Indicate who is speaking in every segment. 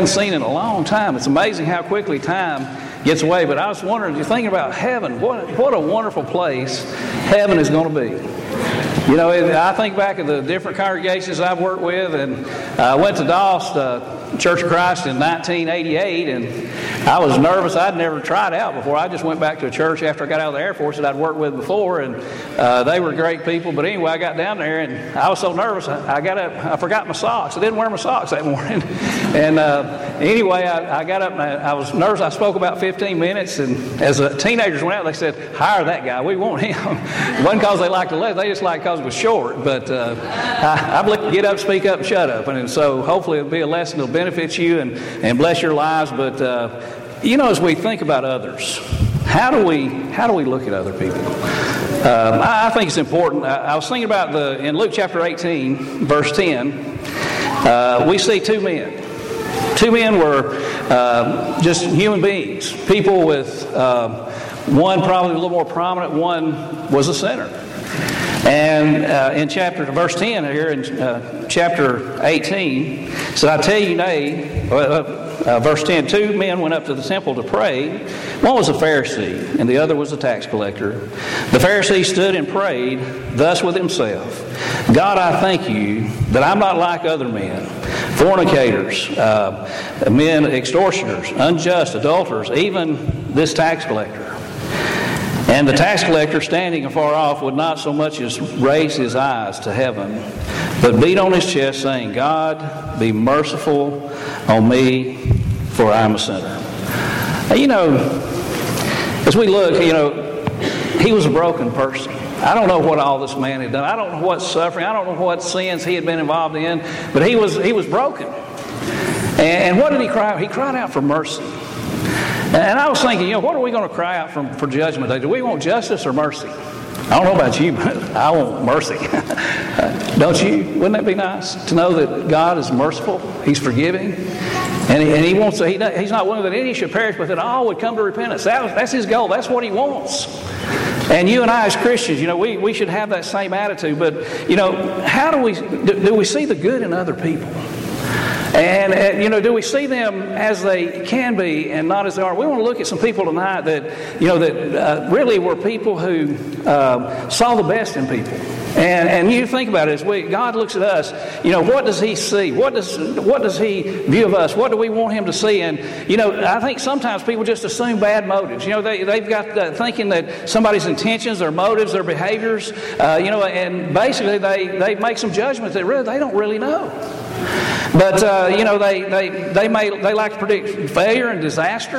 Speaker 1: haven't seen in a long time. It's amazing how quickly time gets away. But I was wondering, you're thinking about heaven. What, what a wonderful place heaven is going to be. You know, I think back of the different congregations I've worked with, and I went to Doss uh, Church of Christ in 1988, and I was nervous. I'd never tried out before. I just went back to a church after I got out of the Air Force that I'd worked with before, and uh, they were great people. But anyway, I got down there, and I was so nervous, I, I got up, I forgot my socks. I didn't wear my socks that morning. and uh, anyway, I, I, got up, and I, I, was nervous. I spoke about 15 minutes, and as the teenagers went out, they said, hire that guy. We want him. wasn't because they liked to live. They just liked because it was short. But uh, I, I believe get up, speak up, shut up. And, and, so hopefully it'll be a lesson that'll benefit you and, and bless your lives. But, uh, you know, as we think about others, how do we, how do we look at other people? Um, I, I, think it's important. I, I, was thinking about the, in Luke chapter 18, verse 10, uh, we see two men. Two men were uh, just human beings, people with uh, one probably a little more prominent, one was a sinner. And uh, in chapter, verse 10 here in uh, chapter 18, said, I tell you, nay, uh, uh, verse 10, two men went up to the temple to pray. One was a Pharisee, and the other was a tax collector. The Pharisee stood and prayed thus with himself God, I thank you that I'm not like other men, fornicators, uh, men extortioners, unjust, adulterers, even this tax collector. And the tax collector, standing afar off, would not so much as raise his eyes to heaven, but beat on his chest, saying, God, be merciful on me, for I am a sinner. You know, as we look, you know, he was a broken person. I don't know what all this man had done. I don't know what suffering. I don't know what sins he had been involved in, but he was he was broken. And, what did he cry out? He cried out for mercy. And I was thinking, you know, what are we going to cry out from, for judgment day? Do we want justice or mercy? I don't know about you, but I want mercy. don't you? Wouldn't that be nice to know that God is merciful? He's forgiving. And he, and he wants he, he's not willing that any should perish, but that all would come to repentance. That, that's his goal. That's what he wants. And you and I, as Christians, you know, we, we should have that same attitude. But, you know, how do we, do, do we see the good in other people? And, uh, you know, do we see them as they can be and not as they are? We want to look at some people tonight that, you know, that uh, really were people who uh, saw the best in people. And, and you think about it, as we, God looks at us, you know, what does He see? What does, what does He view of us? What do we want Him to see? And, you know, I think sometimes people just assume bad motives. You know, they, they've got thinking that somebody's intentions, their motives, their behaviors, uh, you know, and basically they, they make some judgments that really they don't really know. But, uh, you know, they, they, they, may, they like to predict failure and disaster.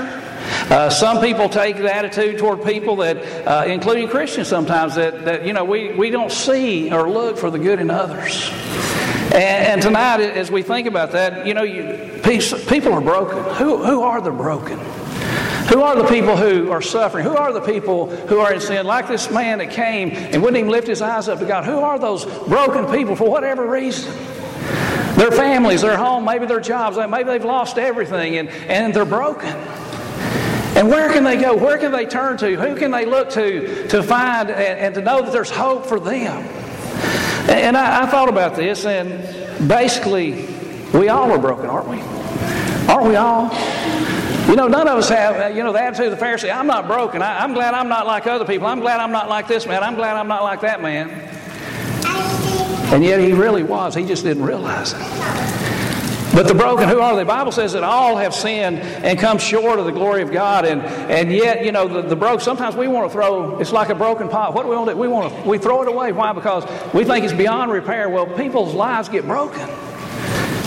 Speaker 1: Uh, some people take the attitude toward people that, uh, including Christians sometimes, that, that you know, we, we don't see or look for the good in others. And, and tonight, as we think about that, you know, you, people are broken. Who, who are the broken? Who are the people who are suffering? Who are the people who are in sin? Like this man that came and wouldn't even lift his eyes up to God. Who are those broken people for whatever reason? Their families, their home, maybe their jobs, maybe they've lost everything and, and they're broken. And where can they go? Where can they turn to? Who can they look to to find and, and to know that there's hope for them? And I, I, thought about this, and basically, we all are broken, aren't we? Aren't we all? You know, none of us have, you know, the attitude of the Pharisee, I'm not broken. I, I'm glad I'm not like other people. I'm glad I'm not like this man. I'm glad I'm not like that man. And yet he really was. He just didn't realize it. But the broken, who are they? The Bible says that all have sinned and come short of the glory of God. And, and yet, you know, the, the broke, sometimes we want to throw, it's like a broken pot. What do we want to do? We want to, we throw it away. Why? Because we think it's beyond repair. Well, people's lives get broken.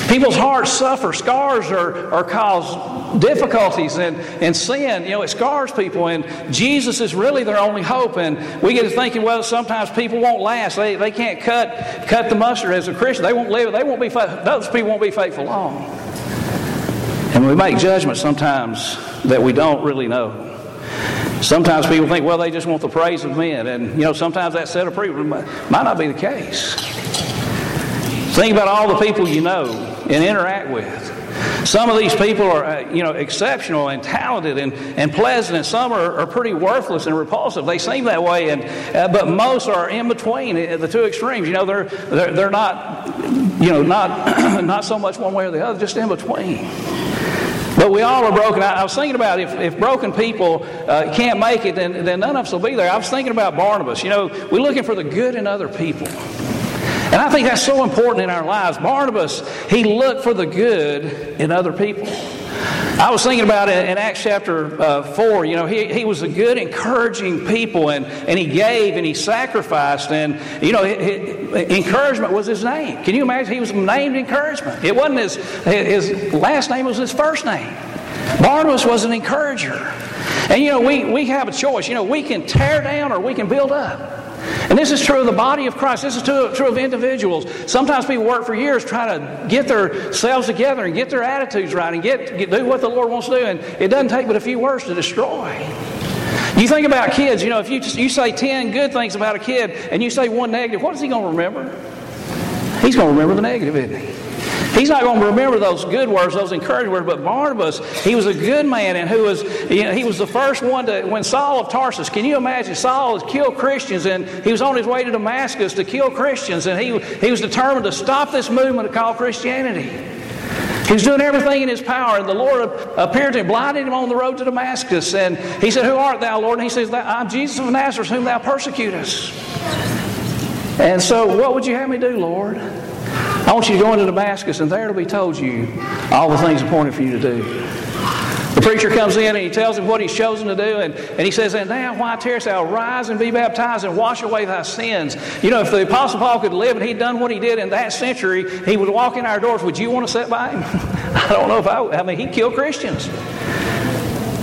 Speaker 1: People's hearts suffer. Scars are, are cause difficulties and, and sin. You know, it scars people, and Jesus is really their only hope. And we get to thinking, well, sometimes people won't last. They, they can't cut, cut the mustard as a Christian. They won't live. They won't be. Those people won't be faithful long. And we make judgments sometimes that we don't really know. Sometimes people think, well, they just want the praise of men. And, you know, sometimes that set of approval might not be the case. Think about all the people you know and interact with. Some of these people are, uh, you know, exceptional and talented and, and pleasant, and some are, are pretty worthless and repulsive. They seem that way, and uh, but most are in between uh, the two extremes. You know, they're they're, they're not, you know, not not so much one way or the other, just in between. But we all are broken. I, was thinking about if, if broken people uh, can't make it, then, then none of us will be there. I was thinking about Barnabas. You know, we're looking for the good in other people. And I think that's so important in our lives. Barnabas, he looked for the good in other people. I was thinking about it in Acts chapter uh, 4. You know, he, he was a good, encouraging people, and, and he gave and he sacrificed. And, you know, encouragement was his name. Can you imagine? He was named encouragement. It wasn't his, his last name, was his first name. Barnabas was an encourager. And, you know, we, we have a choice. You know, we can tear down or we can build up. And this is true of the body of Christ. This is true, of individuals. Sometimes people work for years trying to get themselves together and get their attitudes right and get, get, do what the Lord wants to do. And it doesn't take but a few words to destroy. You think about kids, you know, if you, just, you say 10 good things about a kid and you say one negative, what is he going to remember? He's going to remember the negative, isn't he? He's not going to remember those good words, those encouraging words. But Barnabas, he was a good man, and who was you know, he was the first one to when Saul of Tarsus. Can you imagine? Saul had killed Christians, and he was on his way to Damascus to kill Christians, and he he was determined to stop this movement called Christianity. He was doing everything in his power, and the Lord appeared to him, blinded him on the road to Damascus. And he said, Who art thou, Lord? And he says, I'm Jesus of Nazareth, whom thou persecutest. And so, what would you have me do, Lord? I want you to go into Damascus, and there it'll be told you all the things appointed for you to do. The preacher comes in and he tells him what he's chosen to do, and, and he says, And now, why tarriest thou? Rise and be baptized and wash away thy sins. You know, if the Apostle Paul could live and he'd done what he did in that century, he would walk in our doors. Would you want to sit by him? I don't know if I I mean, he killed Christians.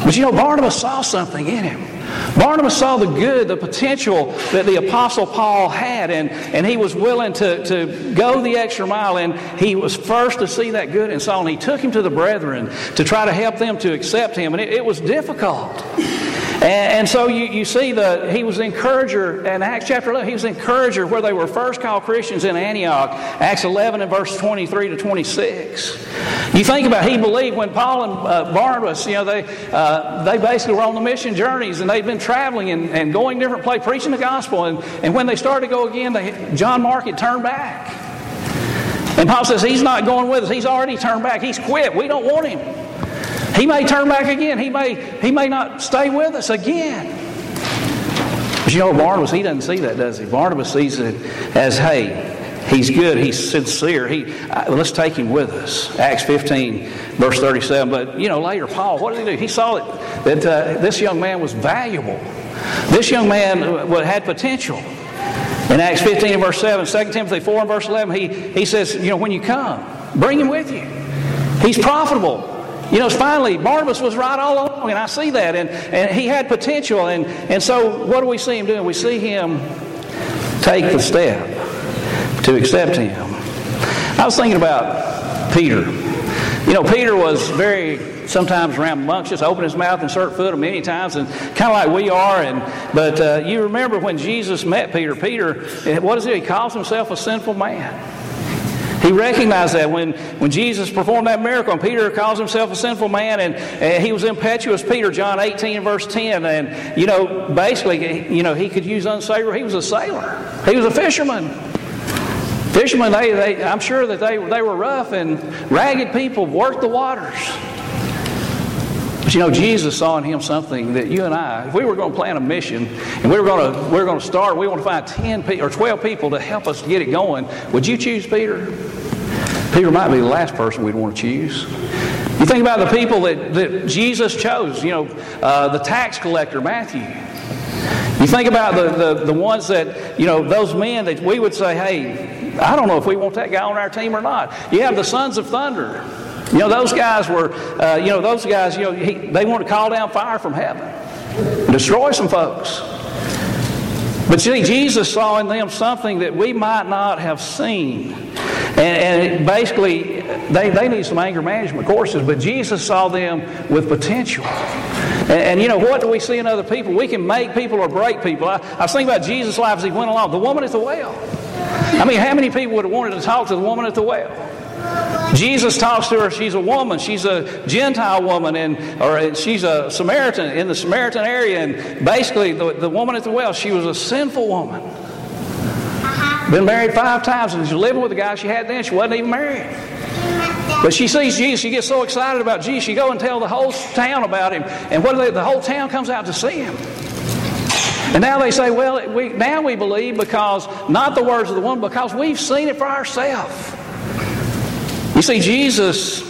Speaker 1: But you know, Barnabas saw something in him. Barnabas saw the good, the potential that the Apostle Paul had, and, and he was willing to, to go the extra mile, and he was first to see that good in Saul, and he took him to the brethren to try to help them to accept him, and it, it was difficult. And, and so you, you see that he was an encourager in Acts chapter 11. He was an encourager where they were first called Christians in Antioch, Acts 11 and verse 23 to 26. You think about he believed when Paul and uh, Barnabas, you know, they, uh, they basically were on the mission journeys and they'd been traveling and, and going different places, preaching the gospel. And, and when they started to go again, they, John Mark had turned back. And Paul says, He's not going with us. He's already turned back. He's quit. We don't want him. He may turn back again. He may, he may not stay with us again. But you know, Barnabas, he doesn't see that, does he? Barnabas sees it as, hey, he's good, he's sincere. He, uh, let's take him with us. Acts 15, verse 37. But, you know, later, Paul, what did he do? He saw that, that uh, this young man was valuable. This young man uh, had potential. In Acts 15 verse 7, 2 Timothy 4 and verse 11, he, he says, you know, when you come, bring him with you. He's profitable. You know, finally, Barnabas was right all along, and I see that. And, and he had potential. And, and so, what do we see him doing? We see him take the step to accept him. I was thinking about Peter. You know, Peter was very sometimes rambunctious, open his mouth and start foot many times, and kind of like we are. And but uh, you remember when Jesus met Peter? Peter, what is it? He calls himself a sinful man. He recognized that when, when Jesus performed that miracle, and Peter calls himself a sinful man, and, and he was impetuous. Peter, John 18 verse 10, and you know, basically, you know, he could use unsavory. He was a sailor. He was a fisherman. Fishermen, they, they, I'm sure that they, they were rough and ragged people, worked the waters. But you know, Jesus saw in him something that you and I, if we were going to plan a mission and we were going to, we were going to start, we want to find 10 pe- or 12 people to help us get it going, would you choose Peter? Peter might be the last person we'd want to choose. You think about the people that, that Jesus chose, you know, uh, the tax collector, Matthew. You think about the, the, the ones that, you know, those men that we would say, hey, I don't know if we want that guy on our team or not. You have the sons of thunder. You know, those guys were, uh, you know, those guys, you know, he, they want to call down fire from heaven, destroy some folks. But see, Jesus saw in them something that we might not have seen. And, and basically, they, they need some anger management courses, but Jesus saw them with potential. And, and, you know, what do we see in other people? We can make people or break people. I, I was thinking about Jesus' life as he went along. The woman at the well. I mean, how many people would have wanted to talk to the woman at the well? Jesus talks to her. She's a woman. She's a Gentile woman, and or she's a Samaritan in the Samaritan area. And basically, the, the woman at the well, she was a sinful woman. Been married five times, and she's living with the guy she had then. She wasn't even married. But she sees Jesus. She gets so excited about Jesus. She go and tell the whole town about him. And what they, the whole town comes out to see him. And now they say, well, we, now we believe because, not the words of the woman, because we've seen it for ourselves. You see, Jesus,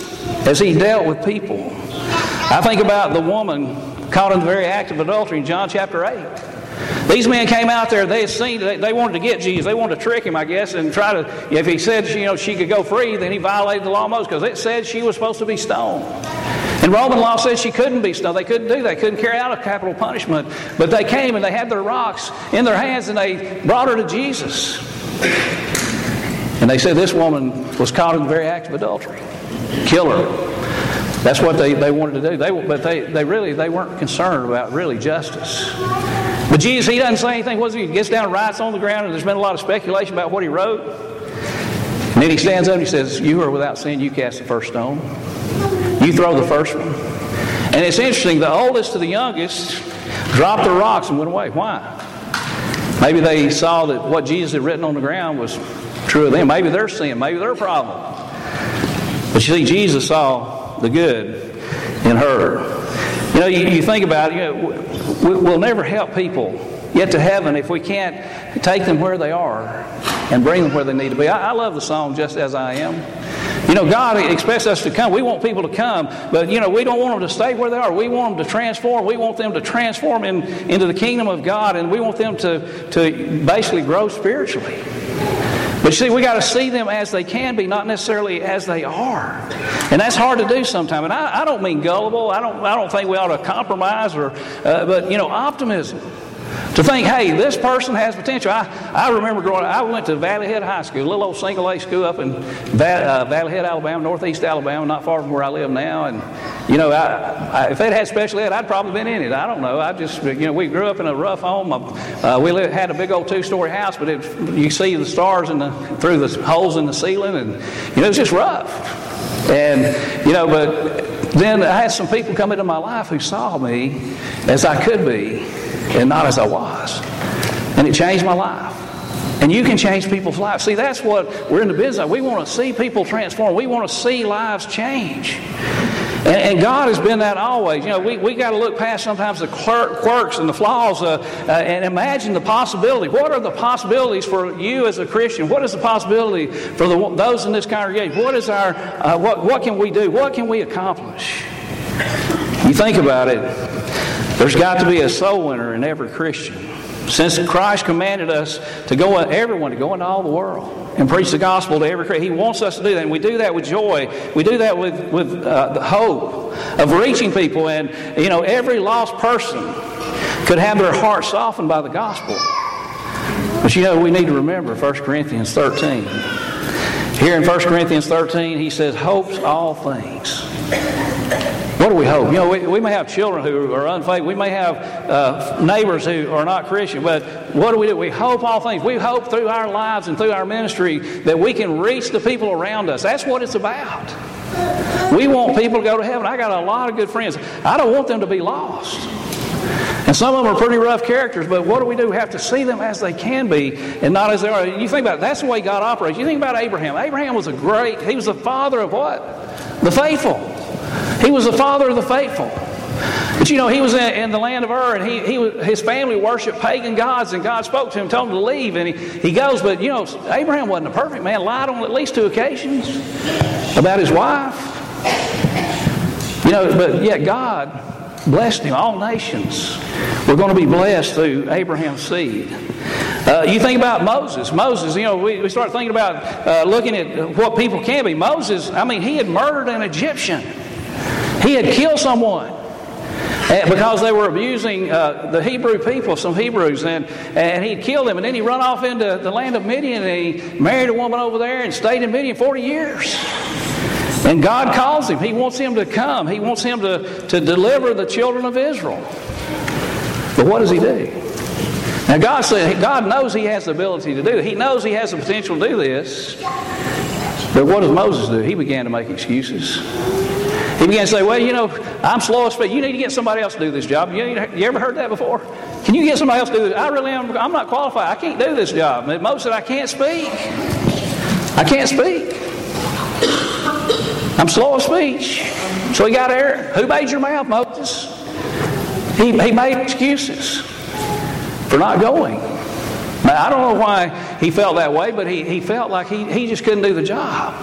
Speaker 1: as he dealt with people, I think about the woman caught in the very act of adultery in John chapter 8. These men came out there, they had seen, they, they wanted to get Jesus. They wanted to trick him, I guess, and try to, if he said, you know, she could go free, then he violated the law most because it said she was supposed to be stoned. And Roman law says she couldn't be stoned. They couldn't do that. They couldn't carry out a capital punishment. But they came and they had their rocks in their hands and they brought her to Jesus. And they said this woman was caught in the very act of adultery. Kill her. That's what they, they wanted to do. They, but they, they really they weren't concerned about really justice. But Jesus, he doesn't say anything. What he? he gets down and writes on the ground, and there's been a lot of speculation about what he wrote. And then he stands up and he says, You are without sin, you cast the first stone. You throw the first one. And it's interesting, the oldest to the youngest dropped the rocks and went away. Why? Maybe they saw that what Jesus had written on the ground was true of them. Maybe their sin, maybe their problem. But you see, Jesus saw the good in her. You know, you, you think about it, you know, we'll never help people get to heaven if we can't take them where they are and bring them where they need to be. I, I love the song Just As I Am. You know, God expects us to come. We want people to come, but, you know, we don't want them to stay where they are. We want them to transform. We want them to transform in, into the kingdom of God, and we want them to, to basically grow spiritually. But see, we got to see them as they can be, not necessarily as they are. And that's hard to do sometimes. And I, I don't mean gullible. I don't, I don't think we ought to compromise, or, uh, but, you know, optimism. To think, hey, this person has potential. I, I remember growing up, I went to Valley Head High School, a little old single A school up in uh, Valley Head, Alabama, northeast Alabama, not far from where I live now. And, you know, I, I, if it had special ed, I'd probably been in it. I don't know. I just, you know, we grew up in a rough home. Uh, we lived, had a big old two story house, but it, you see the stars in the, through the holes in the ceiling, and, you know, it's just rough. And, you know, but then I had some people come into my life who saw me as I could be and not as I was. And it changed my life. And you can change people's lives. See, that's what we're in the business. We want to see people transform. We want to see lives change. And, and God has been that always. You know, we, we got to look past sometimes the quirks and the flaws uh, uh, and imagine the possibility. What are the possibilities for you as a Christian? What is the possibility for the, those in this congregation? What is our, uh, what, what can we do? What can we accomplish? You think about it, there's got to be a soul winner in every Christian. Since Christ commanded us to go, everyone to go into all the world and preach the gospel to every Christian, He wants us to do that. And we do that with joy. We do that with, with uh, the hope of reaching people. And, you know, every lost person could have their heart softened by the gospel. But, you know, we need to remember 1 Corinthians 13. Here in 1 Corinthians 13, he says, hopes all things. Do we hope? You know, we, we may have children who are unfaithful. We may have uh, neighbors who are not Christian. But what do we do? We hope all things. We hope through our lives and through our ministry that we can reach the people around us. That's what it's about. We want people to go to heaven. I got a lot of good friends. I don't want them to be lost. And some of them are pretty rough characters, but what do we do? We have to see them as they can be and not as they are. You think about it, that's the way God operates. You think about Abraham. Abraham was a great, he was the father of what? The faithful. He was the father of the faithful. But you know, he was in, in the land of Ur, and he, he his family worshiped pagan gods, and God spoke to him, told him to leave, and he, he goes. But you know, Abraham wasn't a perfect man, lied on at least two occasions about his wife. You know, but yet God blessed him. All nations were going to be blessed through Abraham's seed. Uh, you think about Moses. Moses, you know, we, we start thinking about uh, looking at what people can be. Moses, I mean, he had murdered an Egyptian. He had killed someone because they were abusing uh, the Hebrew people, some Hebrews, and, and he'd killed them. And then he run off into the land of Midian and he married a woman over there and stayed in Midian 40 years. And God calls him. He wants him to come. He wants him to, to deliver the children of Israel. But what does he do? Now God said God knows he has the ability to do it. He knows he has the potential to do this. But what does Moses do? He began to make excuses. He began to say, Well, you know, I'm slow of speech. You need to get somebody else to do this job. You, you ever heard that before? Can you get somebody else to do this? I really am. I'm not qualified. I can't do this job. Moses said, I can't speak. I can't speak. I'm slow of speech. So he got Aaron. Who made your mouth, Moses? He, he made excuses for not going. Now, I don't know why he felt that way, but he, he felt like he, he just couldn't do the job.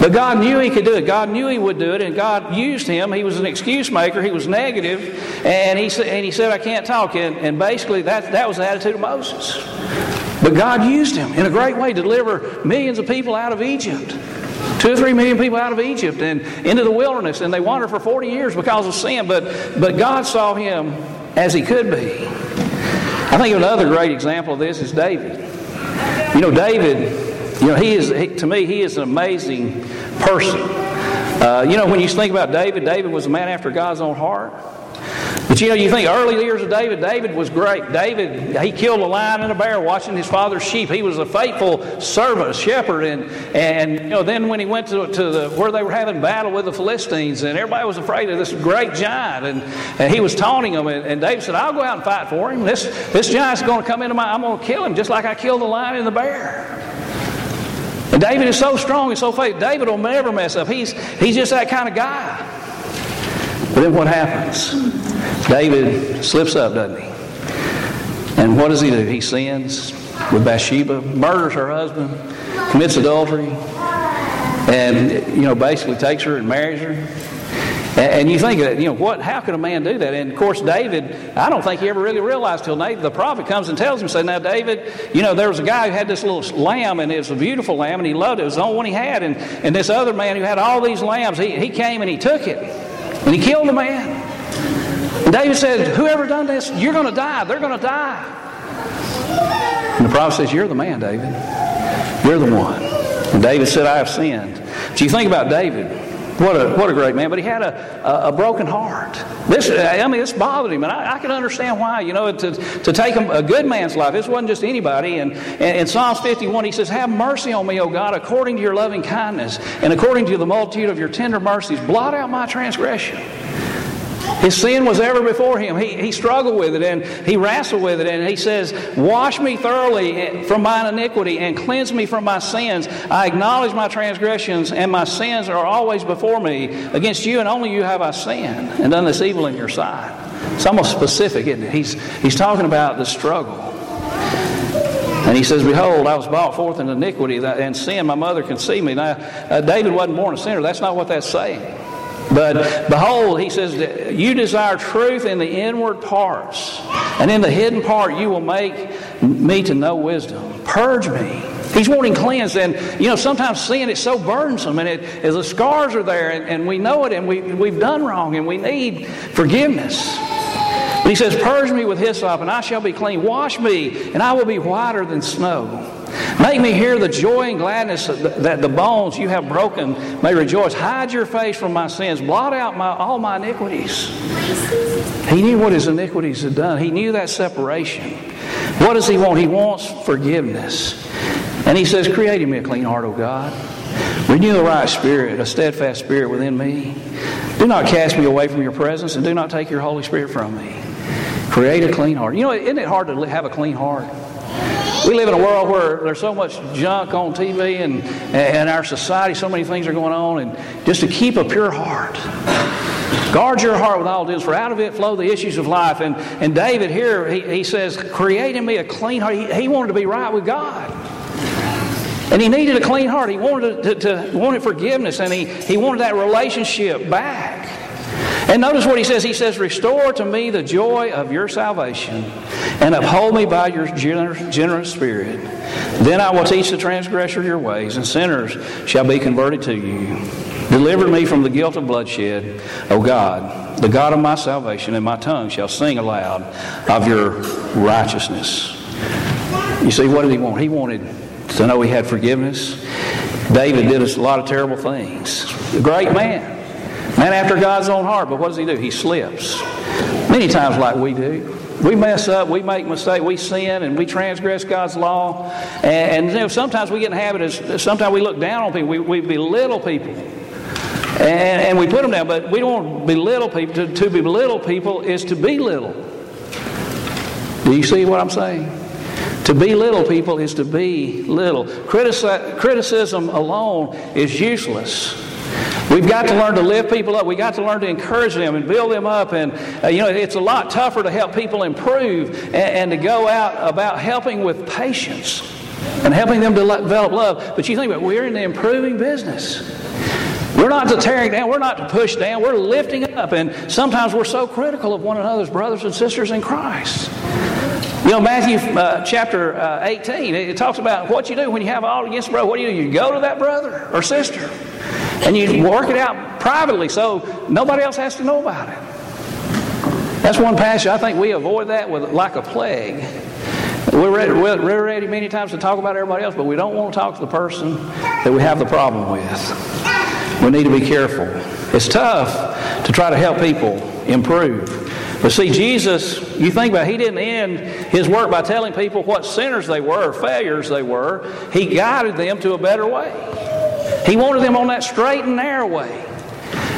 Speaker 1: But God knew he could do it. God knew he would do it, and God used him. He was an excuse maker. He was negative, and he, said, and he said, I can't talk. And, and basically, that, that was the attitude of Moses. But God used him in a great way to deliver millions of people out of Egypt. Two or three million people out of Egypt and into the wilderness, and they wandered for 40 years because of sin. But, but God saw him as he could be. I think another great example of this is David. You know, David you know, he is, he, to me, he is an amazing person. Uh, you know, when you think about David, David was a man after God's own heart. But you know, you think early years of David, David was great. David, he killed a lion and a bear watching his father's sheep. He was a faithful servant, a shepherd. And, and you know, then when he went to, to the, where they were having battle with the Philistines, and everybody was afraid of this great giant, and, and he was taunting them. And, and David said, I'll go out and fight for him. This, this giant's going to come into my, I'm going to kill him just like I killed the lion and the bear. And David is so strong and so faithful. David will never mess up. He's, he's just that kind of guy. But then what happens? David slips up, doesn't he? And what does he do? He sins with Bathsheba, murders her husband, commits adultery, and you know basically takes her and marries her. And you think, you know, what? How could a man do that? And of course, David, I don't think he ever really realized till Nathan, the prophet comes and tells him, "Say, now, David, you know, there was a guy who had this little lamb, and it was a beautiful lamb, and he loved it. It was the only one he had. And, and this other man who had all these lambs, he, he came and he took it, and he killed the man. And David said, "Whoever done this, you're going to die. They're going to die." And the prophet says, "You're the man, David. You're the one." And David said, "I have sinned." So you think about David. What a, what a great man. But he had a, a, a broken heart. This, I mean, this bothered him. And I, I can understand why. You know, to, to take a, a good man's life, this wasn't just anybody. And, in Psalms 51, he says, Have mercy on me, O God, according to your loving kindness and according to the multitude of your tender mercies. Blot out my transgression. His sin was ever before him. He, he struggled with it and he wrestled with it. And he says, Wash me thoroughly from mine iniquity and cleanse me from my sins. I acknowledge my transgressions and my sins are always before me. Against you and only you have I sinned and done this evil in your sight. It's almost specific, isn't it? He's, he's talking about the struggle. And he says, Behold, I was brought forth in iniquity and sin. My mother conceived me. Now, uh, David wasn't born a sinner. That's not what that's saying. But behold, he says, You desire truth in the inward parts, and in the hidden part you will make me to know wisdom. Purge me. He's wanting cleansed. And, you know, sometimes sin is so burdensome, and it, the scars are there, and, and we know it, and we, we've done wrong, and we need forgiveness. But he says, Purge me with hyssop, and I shall be clean. Wash me, and I will be whiter than snow. Make me hear the joy and gladness that the bones you have broken may rejoice. Hide your face from my sins. Blot out my, all my iniquities. He knew what his iniquities had done. He knew that separation. What does he want? He wants forgiveness. And he says, Create in me a clean heart, O God. Renew the right spirit, a steadfast spirit within me. Do not cast me away from your presence, and do not take your Holy Spirit from me. Create a clean heart. You know, isn't it hard to have a clean heart? We live in a world where there's so much junk on TV and, and our society, so many things are going on, and just to keep a pure heart. Guard your heart with all diligence, for out of it flow the issues of life. And, and David here, he, he says, Create in me a clean heart. He, he wanted to be right with God. And he needed a clean heart. He wanted to, to, to wanted forgiveness, and he, he wanted that relationship back. And notice what he says. He says, Restore to me the joy of your salvation and uphold me by your generous, generous spirit. Then I will teach the transgressor your ways, and sinners shall be converted to you. Deliver me from the guilt of bloodshed, O God, the God of my salvation, and my tongue shall sing aloud of your righteousness. You see, what did he want? He wanted to know he had forgiveness. David did a lot of terrible things. A great man. Man after God's own heart, but what does he do? He slips. Many times, like we do. We mess up, we make mistakes, we sin, and we transgress God's law. And, and you know, sometimes we get in the habit of, sometimes we look down on people, we, we belittle people. And, and, we put them down, but we don't belittle people. To, to belittle people is to be little. Do you see what I'm saying? To belittle people is to be little. Critici- criticism alone is useless. We've got to learn to lift people up. We've got to learn to encourage them and build them up. And, uh, you know, it's a lot tougher to help people improve and, and to go out about helping with patience and helping them to develop love. But you think about we're in the improving business. We're not to tearing down, we're not to push down, we're lifting up. And sometimes we're so critical of one another's brothers and sisters in Christ. You know, Matthew uh, chapter uh, 18, it, it, talks about what you do when you have all against a brother. What do you do? You go to that brother or sister and you work it out privately so nobody else has to know about it. That's one passage I think we avoid that with like a plague. We're ready, we're ready many times to talk about everybody else, but we don't want to talk to the person that we have the problem with. We need to be careful. It's tough to try to help people improve. But see, Jesus, you think about it, he didn't end his work by telling people what sinners they were or failures they were. He guided them to a better way. He wanted them on that straight and narrow way.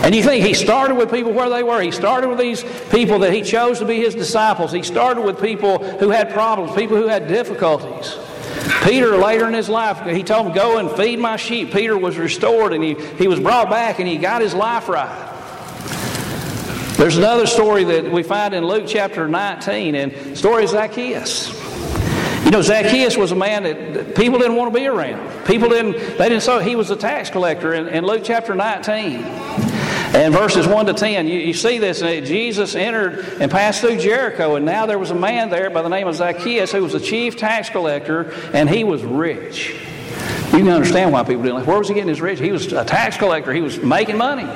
Speaker 1: And you think he started with people where they were. He started with these people that he chose to be his disciples. He started with people who had problems, people who had difficulties. Peter, later in his life, he told him, Go and feed my sheep. Peter was restored and he, he was brought back and he got his life right. There's another story that we find in Luke chapter 19, and story of Zacchaeus. You know, Zacchaeus was a man that people didn't want to be around. People didn't, they didn't so he was a tax collector in, in Luke chapter 19. And verses 1 to 10, you, you see this. Jesus entered and passed through Jericho, and now there was a man there by the name of Zacchaeus who was a chief tax collector, and he was rich. You can understand why people didn't like. Where was he getting his rich? He was a tax collector. He was making money.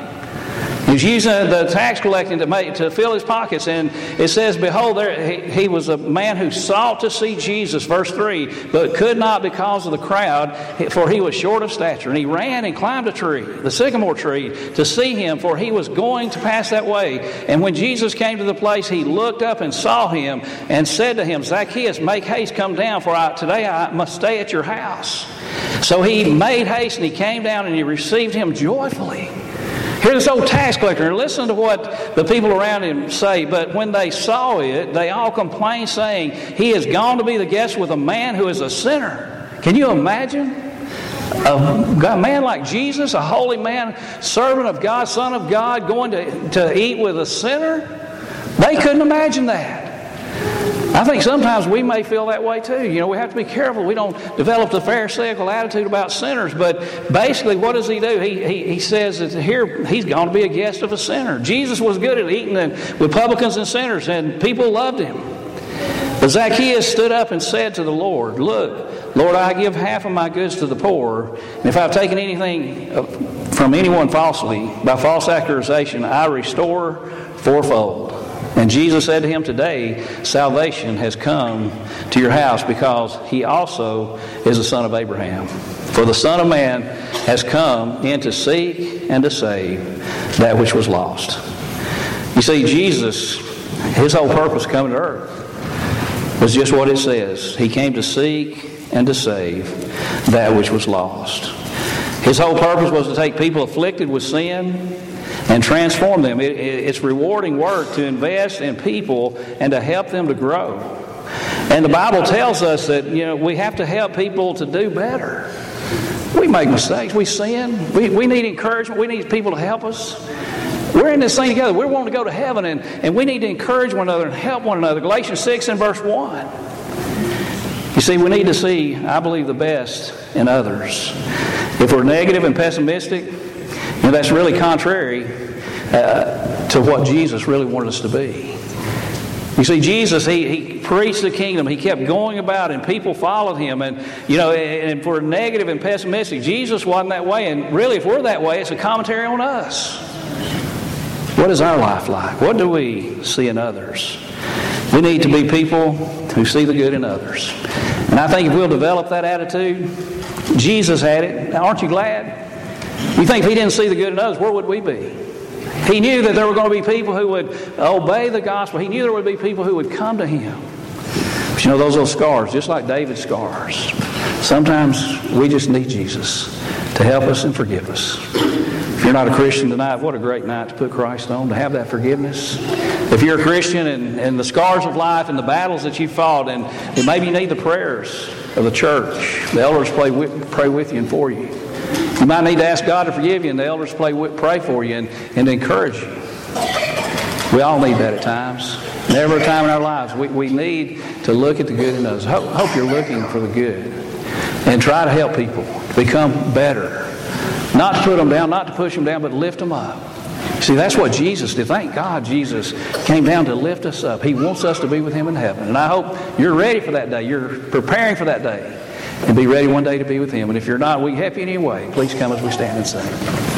Speaker 1: He's using the tax collecting to make to fill his pockets, and it says, "Behold, there he, he, was a man who sought to see Jesus." Verse three, but could not because of the crowd, for he was short of stature, and he ran and climbed a tree, the sycamore tree, to see him, for he was going to pass that way. And when Jesus came to the place, he looked up and saw him, and said to him, "Zacchaeus, make haste, come down, for I, today I must stay at your house." So he made haste, and he came down, and he received him joyfully. Here's this old tax collector, listen to what the people around him say. But when they saw it, they all complained, saying, He has gone to be the guest with a man who is a sinner. Can you imagine? A man like Jesus, a holy man, servant of God, son of God, going to, to eat with a sinner? They couldn't imagine that. I think sometimes we may feel that way too. You know, we have to be careful we don't develop the Pharisaical attitude about sinners. But basically, what does he do? He, he, he says that here he's going to be a guest of a sinner. Jesus was good at eating with publicans and sinners, and people loved him. But Zacchaeus stood up and said to the Lord, Look, Lord, I give half of my goods to the poor, and if I've taken anything uh, from anyone falsely, by false accusation, I restore fourfold. And Jesus said to him, Today salvation has come to your house because he also is the son of Abraham. For the Son of Man has come in to seek and to save that which was lost. You see, Jesus, his whole purpose coming to earth was just what it says. He came to seek and to save that which was lost. His whole purpose was to take people afflicted with sin and transform them. It, it, it's rewarding work to invest in people and to help them to grow. And the Bible tells us that you know we have to help people to do better. We make mistakes, we sin, we, we need encouragement, we need people to help us. We're in this thing together. We're wanting to go to heaven, and, and we need to encourage one another and help one another. Galatians 6 and verse 1. You see, we need to see, I believe, the best in others. If we're negative and pessimistic, and that's really contrary uh, to what Jesus really wanted us to be. You see, Jesus, he, he preached the kingdom. He kept going about, and people followed him. And, you know, and for negative and pessimistic, Jesus wasn't that way. And really, if we're that way, it's a commentary on us. What is our life like? What do we see in others? We need to be people who see the good in others. And I think if we'll develop that attitude, Jesus had it. Aren't you glad? You think if he didn't see the good in others, where would we be? He knew that there were going to be people who would obey the gospel. He knew there would be people who would come to him. But you know, those little scars, just like David's scars, sometimes we just need Jesus to help us and forgive us. If you're not a Christian tonight, what a great night to put Christ on, to have that forgiveness. If you're a Christian and, and the scars of life and the battles that you fought, and, maybe you need the prayers of the church, the elders pray with, pray with you and for you. You might need to ask God to forgive you, and the elders pray, pray for you and, and encourage you. We all need that at times. Never a time in our lives. We, we need to look at the good in us. Hope, hope you're looking for the good. And try to help people become better. Not to put them down, not to push them down, but lift them up. See, that's what Jesus did. Thank God Jesus came down to lift us up. He wants us to be with Him in heaven. And I hope you're ready for that day. You're preparing for that day. And be ready one day to be with Him. And if you're not, we you in. Please come as we stand and sing.